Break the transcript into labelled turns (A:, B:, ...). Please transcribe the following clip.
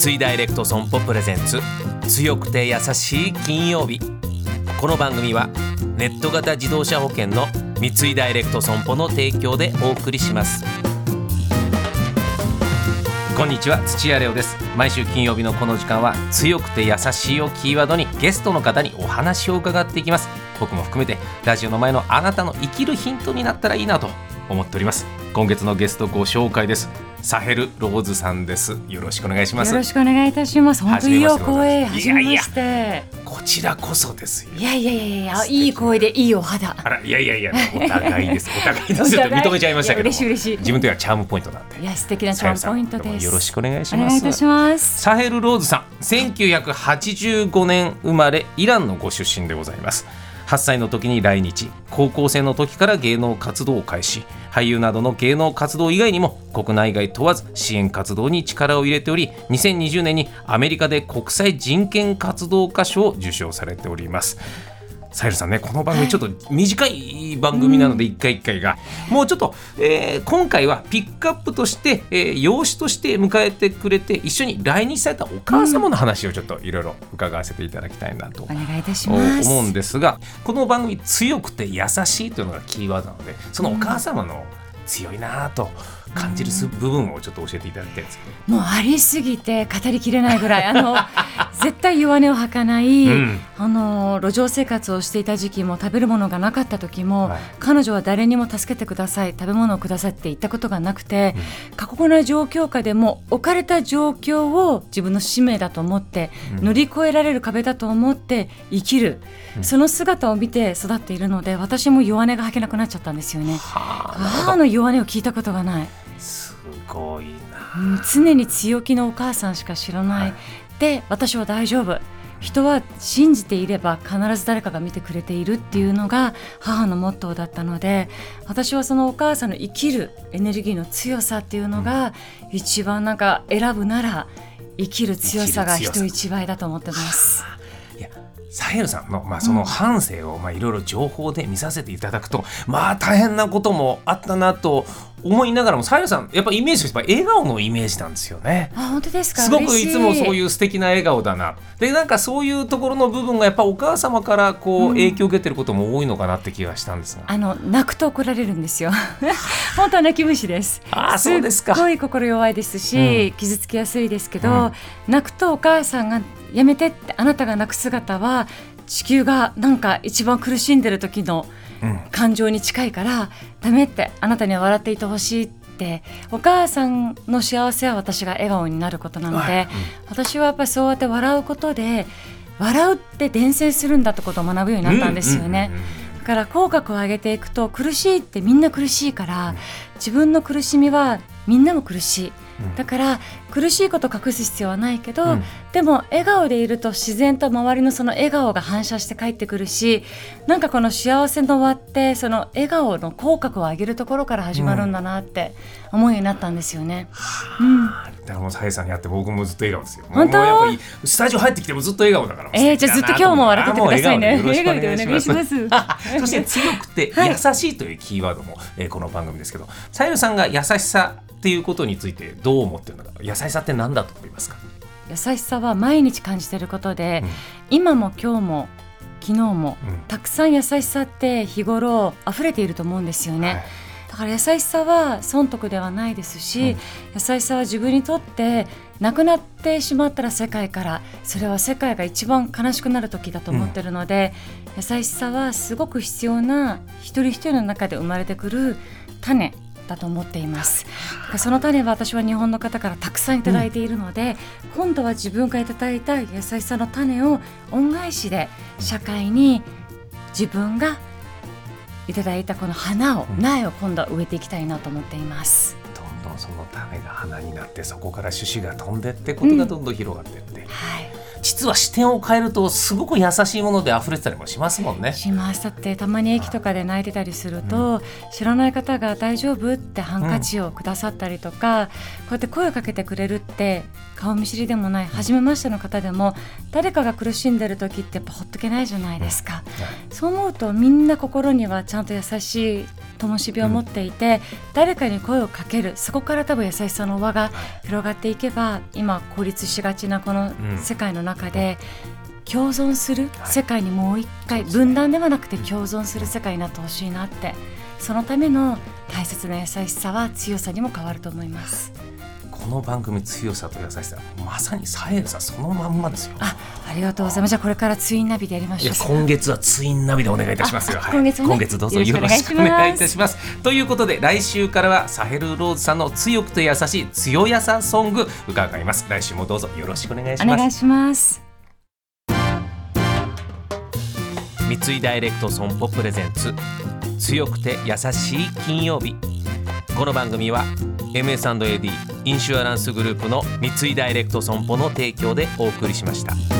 A: 三井ダイレクト損保プレゼンツ。強くて優しい金曜日。この番組はネット型自動車保険の三井ダイレクト損保の提供でお送りします。こんにちは土屋レオです。毎週金曜日のこの時間は強くて優しいをキーワードにゲストの方にお話を伺っていきます。僕も含めてラジオの前のあなたの生きるヒントになったらいいなと思っております。今月のゲストご紹介です。サヘルローズさんです。よろしくお願いします。
B: よろしくお願いいたします。本当にいいお声はじめまして。
A: こちらこそですよ。
B: いやいやいやいやいい声でいいお肌。
A: あらいやいやいやお互いです。お互いです。よ認めちゃいましたけど
B: 嬉しい嬉しい。
A: 自分とはチャームポイントなんで。
B: いや素敵なチャームポイントです。
A: よろしくお願いし
B: ます。お願いいたします。
A: サヘルローズさん1985年生まれイランのご出身でございます8歳の時に来日。高校生の時から芸能活動を開始。俳優などの芸能活動以外にも国内外問わず支援活動に力を入れており2020年にアメリカで国際人権活動家賞を受賞されております。サイルさんねこの番組ちょっと短い番組なので一回一回が、もうちょっと、えー、今回はピックアップとして、えー、養子として迎えてくれて一緒に来日されたお母様の話をちょっといろいろ伺わせていただきたいなと、
B: お願いいたします。
A: 思うんですがこの番組強くて優しいというのがキーワードなのでそのお母様の強いなと。感じる部分をちょっと教えていただきたいです
B: もうありすぎて語りきれないぐらい。あの絶対弱音を吐かない、うん、あの路上生活をしていた時期も食べるものがなかった時も、はい、彼女は誰にも助けてください食べ物をくださいって言ったことがなくて、うん、過酷な状況下でも置かれた状況を自分の使命だと思って、うん、乗り越えられる壁だと思って生きる、その姿を見て育っているので私も弱音が吐けなくなっちゃったんですよね。母の弱音を聞いたことがない。
A: すごい
B: な、常に強気のお母さんしか知らない、はい、で私は大丈夫。人は信じていれば必ず誰かが見てくれているっていうのが母のモットーだったので私はそのお母さんの生きるエネルギーの強さっていうのが一番なんか選ぶなら生きる強さが人一倍だと思ってます。
A: サヘルさんの、まあ、その半生をいろいろ情報で見させていただくと、まあ大変なこともあったなと思いながらもサヘルさんやっぱイメージとして笑顔のイメージなんですよね。
B: あ本当ですか？
A: すごくい。つもそういう素敵な笑顔だな。でなんかそういうところの部分がやっぱお母様からこう影響を受けてることも多いのかなって気がしたんですが、
B: うん、あの泣くと怒られるんですよ。本当は泣き虫です。
A: あそうですか。
B: すごい心弱いですし、うん、傷つきやすいですけど、うん、泣くとお母さんがやめてってあなたが泣く姿は地球がなんか一番苦しんでる時の感情に近いから、うん、ダメってあなたには笑っていてほしいって。お母さんの幸せは私が笑顔になることなので、うん、私はやっぱりそうやって笑うことで笑うって伝染するんだってことを学ぶようになったんですよね。だから口角を上げていくと苦しいってみんな苦しいから自分の苦しみはみんなも苦しい。だから苦しいこと隠す必要はないけど、うん、でも笑顔でいると自然と周りのその笑顔が反射して帰ってくるしなんかこの幸せの輪ってその笑顔の口角を上げるところから始まるんだなって思うようになったんですよね。
A: うん、だからもうさえさんに会って僕もずっと笑顔ですよ。本当？スタジオ入ってきてもずっと笑顔だから。
B: えー、じゃあずっと今日も笑っててくださいね。笑顔でお願いします。
A: そして強くて優しいというキーワードも、はい、えー、この番組ですけど、さゆさんが優しさっていうことについてどう思ってるのか優しさって何だと思いますか？
B: 優しさは毎日感じてることで、うん、今も今日も昨日も、うん、たくさん優しさって日頃溢れていると思うんですよね、はい、だから優しさは損得ではないですし、うん、優しさは自分にとってなくなってしまったら世界からそれは世界が一番悲しくなる時だと思ってるので、優しさはすごく必要な一人一人の中で生まれてくる種だと思っています。その種は私は日本の方からたくさんいただいているので、うん、今度は自分がいただいた優しさの種を恩返しで社会に自分がいただいたこの花を、うん、苗を今度は植えていきたいなと思っています。
A: どんどんその種が花になってそこから種子が飛んでってことがどんどん広がっていって、うん、はい実は視点を変えるとすごく優しいもので溢れてたりもしますもんね。
B: します。だってたまに駅とかで泣いてたりすると、うん、知らない方が「大丈夫?」ってハンカチをくださったりとか、うん、こうやって声をかけてくれるって顔見知りでもない初めましての方でも誰かが苦しんでる時ってやっぱほっとけないじゃないですか、うん、そう思うとみんな心にはちゃんと優しい灯火を持っていて、誰かに声をかける。そこから多分優しさの輪が広がっていけば今孤立しがちなこの世界の中で、共存する世界にもう一回分断ではなくて共存する世界になってほしいなって。そのための大切な優しさは強さにも変わると思います。
A: この番組強さと優しさまさにサエルさんそのまんまですよ。
B: あ、ありがとうございます。じゃあこれからツインナビでやりましょう。
A: 今月はツインナビでお願いいたしますよ。
B: あ
A: はい
B: 今月もね
A: 今月どうぞよろしくお願いいたします。ということで来週からはサヘルローズさんの強くて優しい強やさソング伺います。来週もどうぞよろしくお願いします。
B: お願いします。
A: 三井ダイレクト損保プレゼンツ強くて優しい金曜日この番組は MS&AD インシュアランスグループの三井ダイレクト損保の提供でお送りしました。